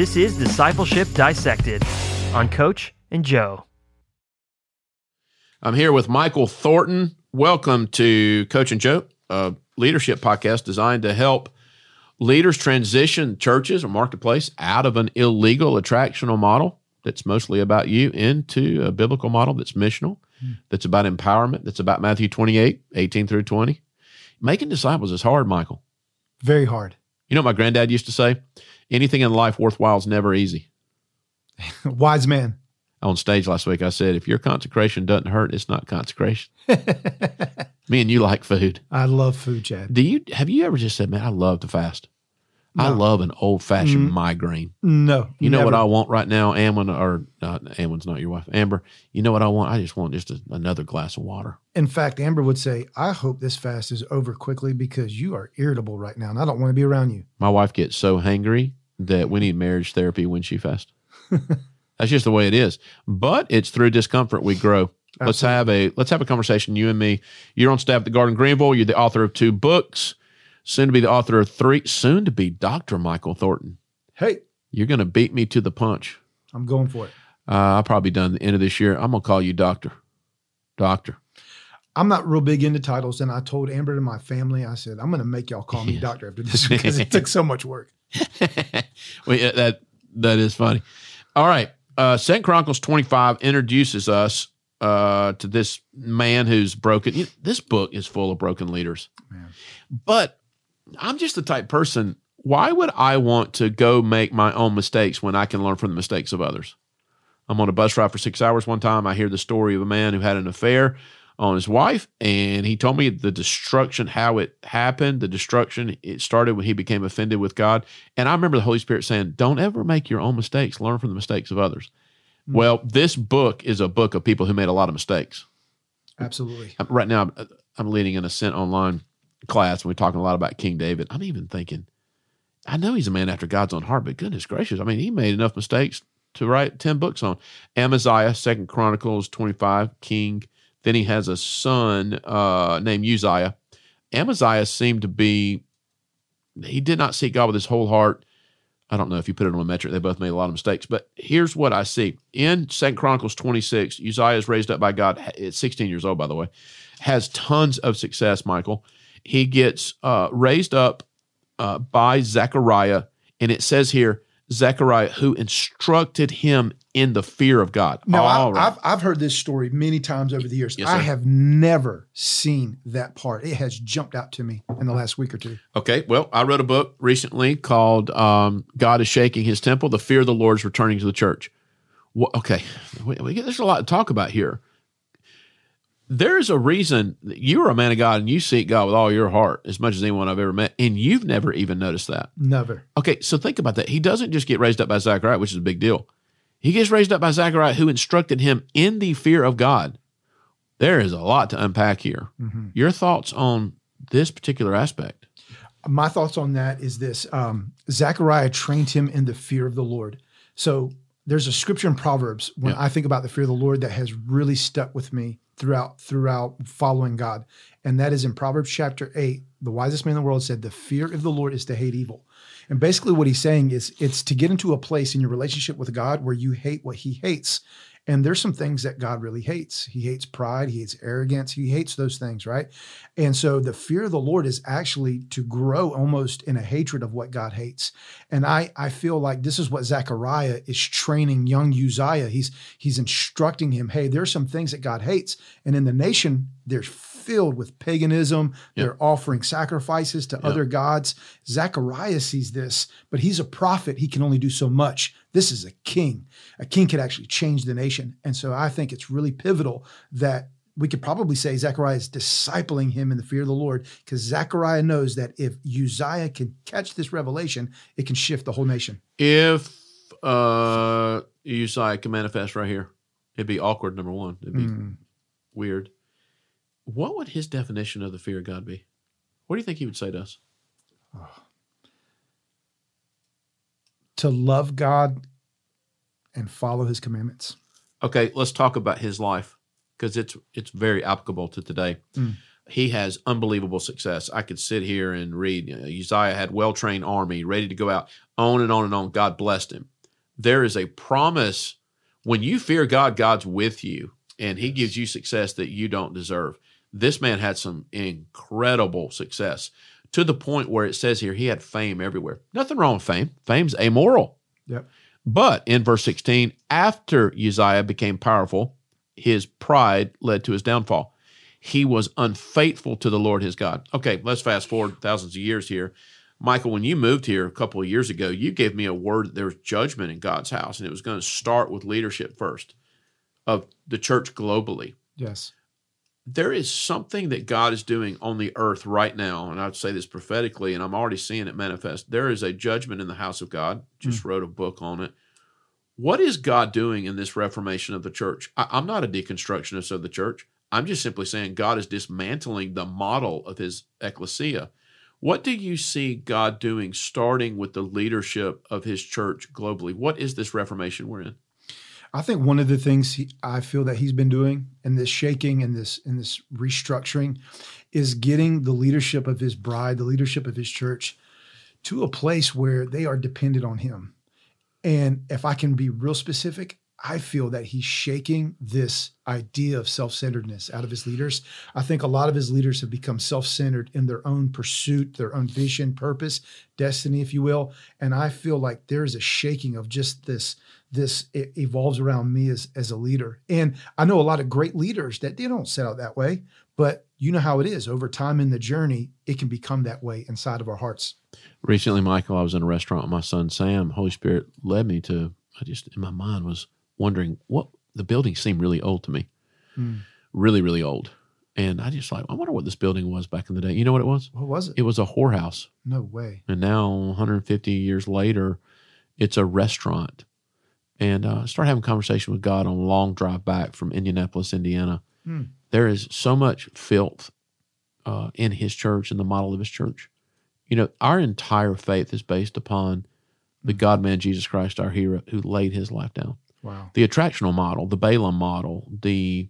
This is Discipleship Dissected on Coach and Joe. I'm here with Michael Thornton. Welcome to Coach and Joe, a leadership podcast designed to help leaders transition churches or marketplace out of an illegal attractional model that's mostly about you into a biblical model that's missional, hmm. that's about empowerment, that's about Matthew 28, 18 through 20. Making disciples is hard, Michael. Very hard. You know what my granddad used to say? Anything in life worthwhile is never easy. Wise man. On stage last week, I said, if your consecration doesn't hurt, it's not consecration. Me and you like food. I love food, Chad. Do you have you ever just said, man, I love to fast? I love an old fashioned Mm. migraine. No. You know what. I want right now, Amwin, or uh, Amwin's not your wife, Amber. You know what I want? I just want just a, another glass of water. In fact, Amber would say, I hope this fast is over quickly because you are irritable right now and I don't want to be around you. My wife gets so hangry that we need marriage therapy when she fasts. That's just the way it is. But it's through discomfort we grow. Let's have a let's have a conversation. You and me. You're on staff at the Garden Greenville. You're the author of two books. Soon to be the author of three. Soon to be Doctor Michael Thornton. Hey, You're going to beat me to the punch. I'm going for it. Uh, I'll probably done the end of this year. I'm gonna call you Doctor. Doctor. I'm not real big into titles. And I told Amber and my family, I said, I'm going to make y'all call me doctor after this because it took so much work. well, yeah, that that is funny. All right. Uh Second Chronicles 25 introduces us uh to this man who's broken. You know, this book is full of broken leaders. Man. But I'm just the type person, why would I want to go make my own mistakes when I can learn from the mistakes of others? I'm on a bus ride for six hours one time. I hear the story of a man who had an affair on his wife, and he told me the destruction, how it happened. The destruction, it started when he became offended with God. And I remember the Holy Spirit saying, Don't ever make your own mistakes, learn from the mistakes of others. Hmm. Well, this book is a book of people who made a lot of mistakes. Absolutely. Right now I'm, I'm leading an ascent online class and we're talking a lot about king david i'm even thinking i know he's a man after god's own heart but goodness gracious i mean he made enough mistakes to write 10 books on amaziah second chronicles 25 king then he has a son uh, named uzziah. Amaziah seemed to be he did not seek god with his whole heart. I don't know if you put it on a metric they both made a lot of mistakes but here's what i see. In second chronicles 26 uzziah is raised up by god at 16 years old by the way has tons of success, Michael. He gets uh, raised up uh, by Zechariah, and it says here, Zechariah, who instructed him in the fear of God. No, I, right. I've, I've heard this story many times over the years. Yes, I have never seen that part. It has jumped out to me in the last week or two. Okay, well, I wrote a book recently called um, "God is Shaking His Temple: The Fear of the Lord is Returning to the Church." Okay, we, we, there's a lot to talk about here. There is a reason that you are a man of God and you seek God with all your heart, as much as anyone I've ever met, and you've never even noticed that. Never. Okay, so think about that. He doesn't just get raised up by Zechariah, which is a big deal. He gets raised up by Zechariah, who instructed him in the fear of God. There is a lot to unpack here. Mhm. Your thoughts on this particular aspect? my thoughts on that is this um, Zechariah trained him in the fear of the Lord. So there's a scripture in Proverbs when Yeah. I think about the fear of the Lord that has really stuck with me throughout throughout following God. And that is in Proverbs chapter 8. The wisest man in the world said, The fear of the Lord is to hate evil. And basically, what he's saying is it's to get into a place in your relationship with God where you hate what he hates. And there's some things that God really hates. He hates pride, he hates arrogance, he hates those things, right? And so the fear of the Lord is actually to grow almost in a hatred of what God hates. And I I feel like this is what Zechariah is training young Uzziah. He's he's instructing him, hey, there's some things that God hates. And in the nation, they're filled with paganism. Yeah. They're offering sacrifices to Yeah. other gods. Zechariah sees this, but he's a prophet. He can only do so much. This is a king. A king could actually change the nation. And so I think it's really pivotal that we could probably say Zechariah is discipling him in the fear of the Lord because Zechariah knows that if Uzziah can catch this revelation, it can shift the whole nation. If uh Uzziah can manifest right here, it'd be awkward. Number one, it'd be Mm. weird. What would his definition of the fear of God be? What do you think he would say to us? To love God and follow his commandments. Okay, let's talk about his life because it's it's very applicable to today. Mm. he has unbelievable success. I could sit here and read. You know, Uzziah had well trained army, ready to go out, on and on and on. God blessed him. There is a promise when you fear God, God's with you, and He gives you success that you don't deserve. This man had some incredible success to the point where it says here he had fame everywhere. Nothing wrong with fame. Fame's amoral. Yep. But in verse 16, after Uzziah became powerful, his pride led to his downfall. He was unfaithful to the Lord his God. Okay, let's fast forward thousands of years here. Michael, when you moved here a couple of years ago, you gave me a word that there was judgment in God's house, and it was going to start with leadership first of the church globally. Yes. There is something that God is doing on the earth right now, and I'd say this prophetically, and I'm already seeing it manifest. There is a judgment in the house of God. Just hmm. wrote a book on it. What is God doing in this reformation of the church? I, I'm not a deconstructionist of the church. I'm just simply saying God is dismantling the model of his ecclesia. What do you see God doing starting with the leadership of his church globally? What is this reformation we're in? I think one of the things he, I feel that he's been doing in this shaking and this in this restructuring is getting the leadership of his bride, the leadership of his church, to a place where they are dependent on him. And if I can be real specific, I feel that he's shaking this idea of self centeredness out of his leaders. I think a lot of his leaders have become self centered in their own pursuit, their own vision, purpose, destiny, if you will. And I feel like there's a shaking of just this. This it evolves around me as, as a leader. And I know a lot of great leaders that they don't set out that way, but you know how it is. Over time in the journey, it can become that way inside of our hearts. Recently, Michael, I was in a restaurant with my son Sam. Holy Spirit led me to, I just, in my mind was wondering what the building seemed really old to me, Mm. really, really old. And I just like, I wonder what this building was back in the day. You know what it was? What was it? It was a whorehouse. no way. And now, 150 years later, it's a restaurant. And uh, I started having a conversation with God on a long drive back from Indianapolis, Indiana. Hmm. There is so much filth uh, in his church and the model of his church. You know, our entire faith is based upon the God man Jesus Christ, our hero, who laid his life down. Wow. The attractional model, the Balaam model, the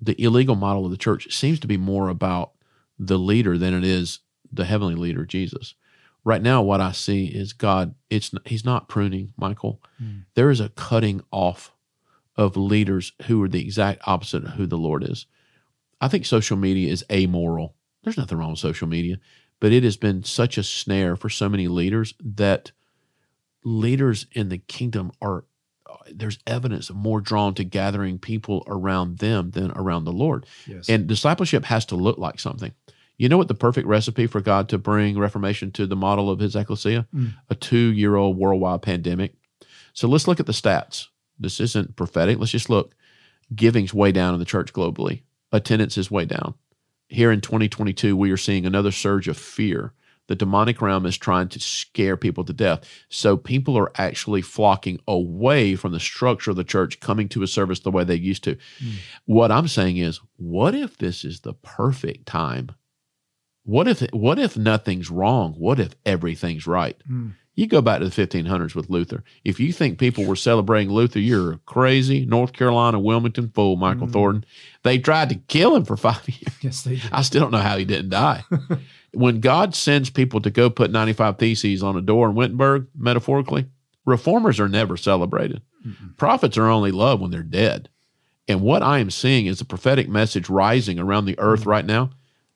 the illegal model of the church seems to be more about the leader than it is the heavenly leader, Jesus. Right now, what I see is God. It's He's not pruning, Michael. Mm. There is a cutting off of leaders who are the exact opposite of who the Lord is. I think social media is amoral. There's nothing wrong with social media, but it has been such a snare for so many leaders that leaders in the kingdom are there's evidence of more drawn to gathering people around them than around the Lord. Yes. And discipleship has to look like something. You know what the perfect recipe for God to bring reformation to the model of his ecclesia? Mm. A two year old worldwide pandemic. So let's look at the stats. This isn't prophetic. Let's just look. Giving's way down in the church globally, attendance is way down. Here in 2022, we are seeing another surge of fear. The demonic realm is trying to scare people to death. So people are actually flocking away from the structure of the church, coming to a service the way they used to. Mm. What I'm saying is, what if this is the perfect time? What if what if nothing's wrong? What if everything's right? Mm. You go back to the 1500s with Luther. If you think people were celebrating Luther, you're a crazy North Carolina Wilmington fool, Michael Mm. Thornton. They tried to kill him for five years. Yes, they do. I still don't know how he didn't die. when God sends people to go put 95 theses on a door in Wittenberg, metaphorically, reformers are never celebrated. Mm-mm. Prophets are only loved when they're dead. And what I am seeing is a prophetic message rising around the earth right now.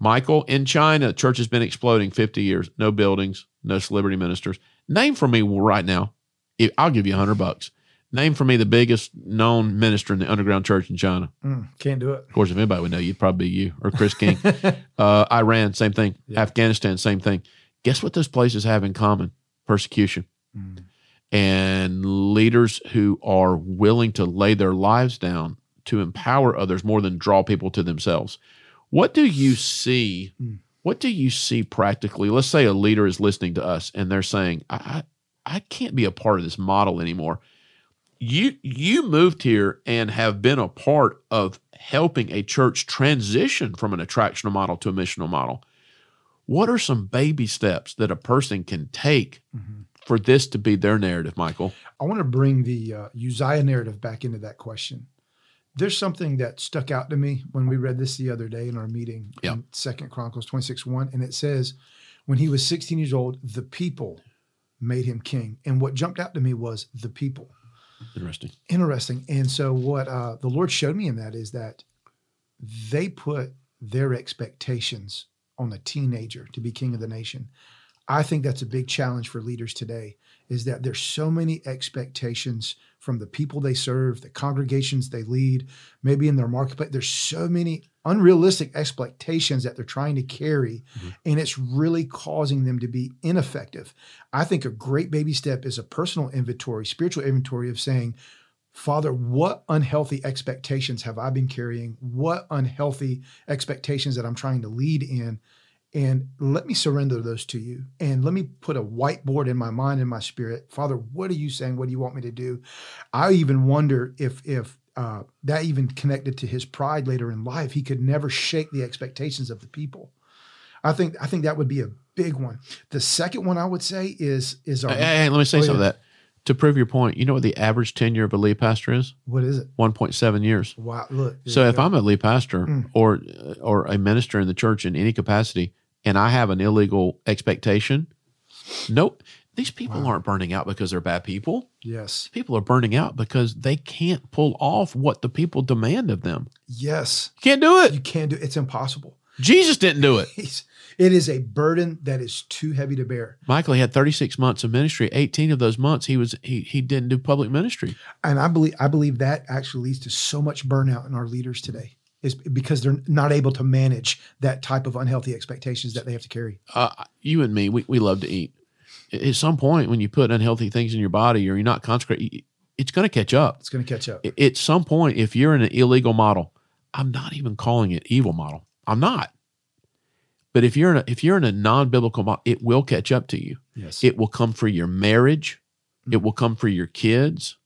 Michael, in China, the church has been exploding 50 years. No buildings, no celebrity ministers. Name for me right now. I'll give you 100 bucks. Name for me the biggest known minister in the underground church in China. Mm, can't do it. Of course, if anybody would know, you'd probably be you or Chris King. uh, Iran, same thing. Yeah. Afghanistan, same thing. Guess what those places have in common? Persecution Mm. and leaders who are willing to lay their lives down to empower others more than draw people to themselves. What do you see? Mm. What do you see practically? Let's say a leader is listening to us and they're saying, I, I, I can't be a part of this model anymore. You you moved here and have been a part of helping a church transition from an attractional model to a missional model. What are some baby steps that a person can take Mhm. for this to be their narrative, Michael? I want to bring the uh, Uzziah narrative back into that question. There's something that stuck out to me when we read this the other day in our meeting Yeah. in Second Chronicles 26 1. And it says, when he was 16 years old, the people made him king. And what jumped out to me was the people. Interesting. Interesting. And so what uh, the Lord showed me in that is that they put their expectations on a teenager to be king of the nation. I think that's a big challenge for leaders today is that there's so many expectations from the people they serve, the congregations they lead, maybe in their marketplace. There's so many unrealistic expectations that they're trying to carry, mm-hmm. and it's really causing them to be ineffective. I think a great baby step is a personal inventory, spiritual inventory of saying, Father, what unhealthy expectations have I been carrying? What unhealthy expectations that I'm trying to lead in? And let me surrender those to you. And let me put a whiteboard in my mind and my spirit. Father, what are you saying? What do you want me to do? I even wonder if if uh, that even connected to his pride later in life. He could never shake the expectations of the people. I think I think that would be a big one. The second one I would say is is our Hey, hey, let me say Oh, something yeah. that. To prove your point, you know what the average tenure of a lead pastor is? what is it? 1.7 years. Wow, look. So if I'm a lead pastor Mm. or or a minister in the church in any capacity, and I have an illegal expectation, nope. These people Wow. aren't burning out because they're bad people. yes, People are burning out because they can't pull off what the people demand of them. yes, You Can't do it. you can't do. It. It's impossible. Jesus didn't do it. It is a burden that is too heavy to bear. Michael he had 36 months of ministry. 18 of those months he was he he didn't do public ministry. and I believe I believe that actually leads to so much burnout in our leaders today is because they're not able to manage that type of unhealthy expectations that they have to carry. uh, you and me, we, we love to eat. At some point, when you put unhealthy things in your body or you're not consecrated, it's going to catch up. It's going to catch up. At some point, if you're in an illegal model, I'm not even calling it evil model. I'm not. But if you're in a, if you're in a non-biblical model, it will catch up to you. Yes. It will come for your marriage. It will come for your kids.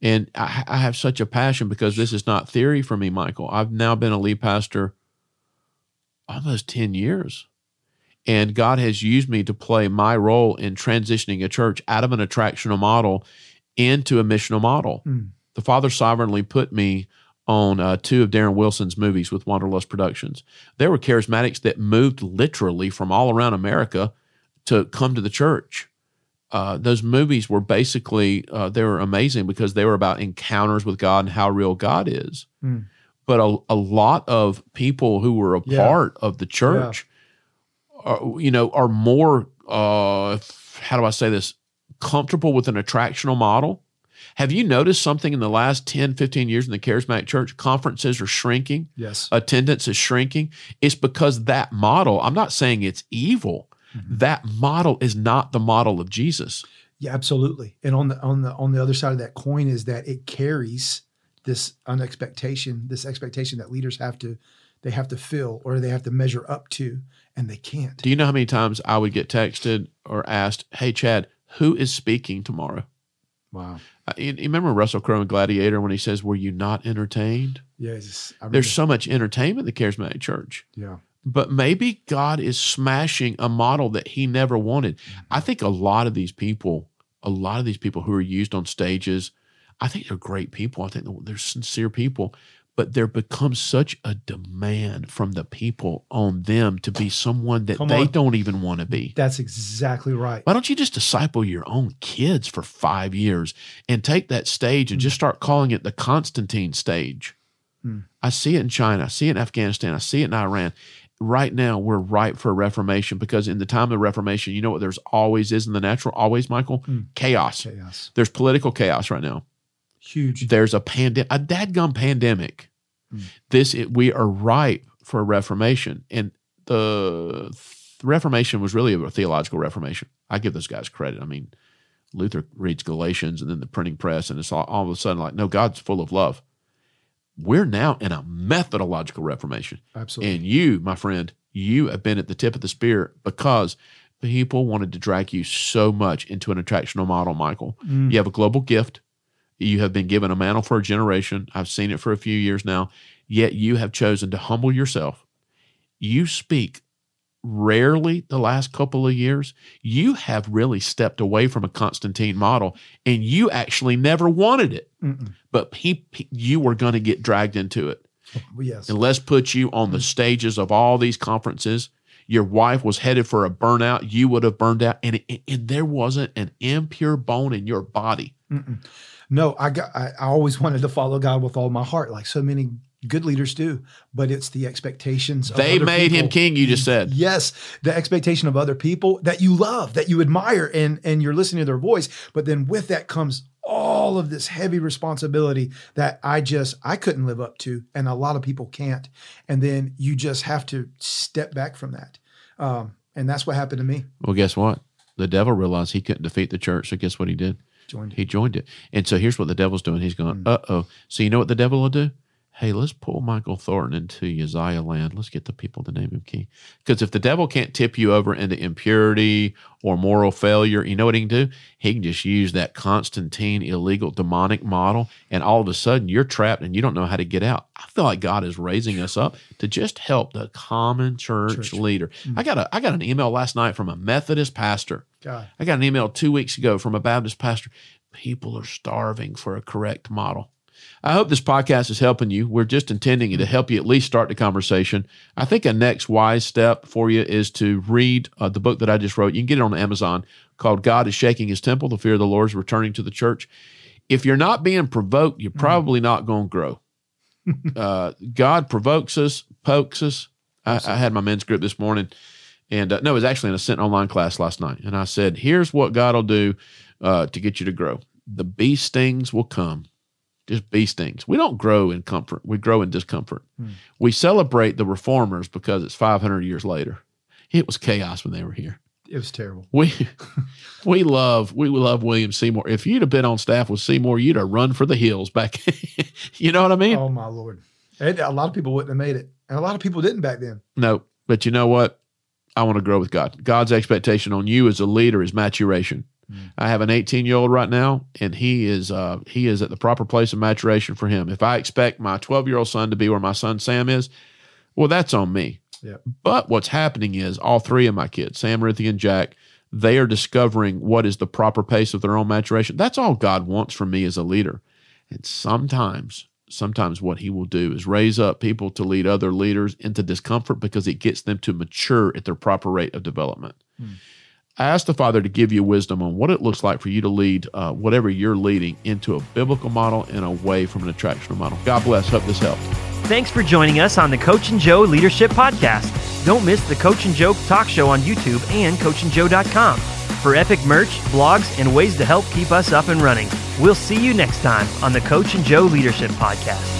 And I, I have such a passion because this is not theory for me, Michael. I've now been a lead pastor almost 10 years. And God has used me to play my role in transitioning a church out of an attractional model into a missional model. Mm. The Father sovereignly put me on uh, two of Darren Wilson's movies with Wanderlust Productions. There were charismatics that moved literally from all around America to come to the church. Uh, those movies were basically uh, they were amazing because they were about encounters with God and how real God is. Mm. But a, a lot of people who were a Yeah. part of the church, are, you know, are more uh, how do I say this? Comfortable with an attractional model. Have you noticed something in the last 10, 15 years in the charismatic church? Conferences are shrinking yes. attendance is shrinking, it's because that model, I'm not saying it's evil. That model is not the model of Jesus. Yeah, absolutely. And on the on the on the other side of that coin is that it carries this unexpectation, this expectation that leaders have to they have to fill or they have to measure up to, and they can't. Do you know how many times I would get texted or asked, Hey, Chad, who is speaking tomorrow? Wow. Uh, You, you remember Russell Crowe in Gladiator when he says, Were you not entertained? Yeah, it's just, I There's so much entertainment in the charismatic church. yeah. But maybe God is smashing a model that he never wanted. I think a lot of these people, a lot of these people who are used on stages, I think they're great people. I think they're sincere people, but there becomes such a demand from the people on them to be someone that Come they on. don't even want to be. That's exactly right. Why don't you just disciple your own kids for five years and take that stage and just start calling it the Constantine stage? Hmm. I see it in China. I see it in Afghanistan. I see it in Iran. Right now, we're ripe for a reformation because in the time of the Reformation, you know what there's always is in the natural? Always, Michael? Hmm. Chaos. Chaos. There's political chaos right now. Huge. There's a pandemic, a dadgum pandemic. Hmm. This it, we are ripe for a reformation, and the Reformation was really a theological reformation. I give those guys credit. I mean, Luther reads Galatians and then the printing press, and it's all, all of a sudden like, no, God's full of love. We're now in a methodological reformation. Absolutely. And you, my friend, you have been at the tip of the spear because people wanted to drag you so much into an attractional model, Michael. Mm. You have a global gift. You have been given a mantle for a generation. I've seen it for a few years now. Yet you have chosen to humble yourself. You speak rarely the last couple of years, you have really stepped away from a Constantine model and you actually never wanted it. Mm-mm. But he, you were going to get dragged into it. Yes. And let's put you on the mm. stages of all these conferences. Your wife was headed for a burnout. You would have burned out. And, and there wasn't an impure bone in your body. Mm-mm. No, I got. I, I always wanted to follow God with all my heart, like so many good leaders do. But it's the expectations. Of They made him king, you just said. Yes, the expectation of other people that you love, that you admire, and and you're listening to their voice. But then with that comes all of this heavy responsibility that I just I couldn't live up to, and a lot of people can't. And then you just have to step back from that. Um, and that's what happened to me. Well, guess what? The devil realized he couldn't defeat the church. So guess what he did? Joined. He joined it. And so here's what the devil's doing. He's going, uh oh. So you know what the devil will do? Hey, let's pull Michael Thornton into Uzziah land. Let's get the people to name him king. Because if the devil can't tip you over into impurity or moral failure, you know what he can do? He can just use that Constantine illegal demonic model, and all of a sudden you're trapped and you don't know how to get out. I feel like God is raising us up to just help the common church, Church. leader. Mm. I got a I got an email last night from a Methodist pastor. God. I got an email two weeks ago from a Baptist pastor. People are starving for a correct model. I hope this podcast is helping you. We're just intending to help you at least start the conversation. I think a next wise step for you is to read uh, the book that I just wrote. You can get it on Amazon called God is Shaking His Temple. The Fear of the Lord is Returning to the Church. If you're not being provoked, you're probably not going to grow. uh, God provokes us, pokes us. I, I had my men's group this morning, and uh, no, it was actually in a Sent online class last night. And I said, "Here's what God will do uh, to get you to grow. The bee stings will come, just bee stings. We don't grow in comfort; we grow in discomfort. Hmm. We celebrate the reformers because it's 500 years later. It was chaos when they were here. It was terrible. We we love we love William Seymour. If you'd have been on staff with Seymour, you'd have run for the hills back. you know what I mean? Oh my lord! A lot of people wouldn't have made it, and a lot of people didn't back then. No, but you know what? I want to grow with God. God's expectation on you as a leader is maturation. I have an 18 year old right now, and he is uh, he is at the proper place of maturation for him. If I expect my 12 year old son to be where my son Sam is, well, that's on me. But what's happening is all three of my kids, Sam, Ruthie, and Jack, they are discovering what is the proper pace of their own maturation. That's all God wants from me as a leader. And sometimes, sometimes what he will do is raise up people to lead other leaders into discomfort because it gets them to mature at their proper rate of development. I asked the Father to give you wisdom on what it looks like for you to lead uh, whatever you're leading into a biblical model and away from an attractional model. God bless. Hope this helped. Thanks for joining us on the Coach and Joe Leadership Podcast. Don't miss the Coach and Joe talk show on YouTube and coachandjoe.com for epic merch, blogs, and ways to help keep us up and running. We'll see you next time on the Coach and Joe Leadership Podcast.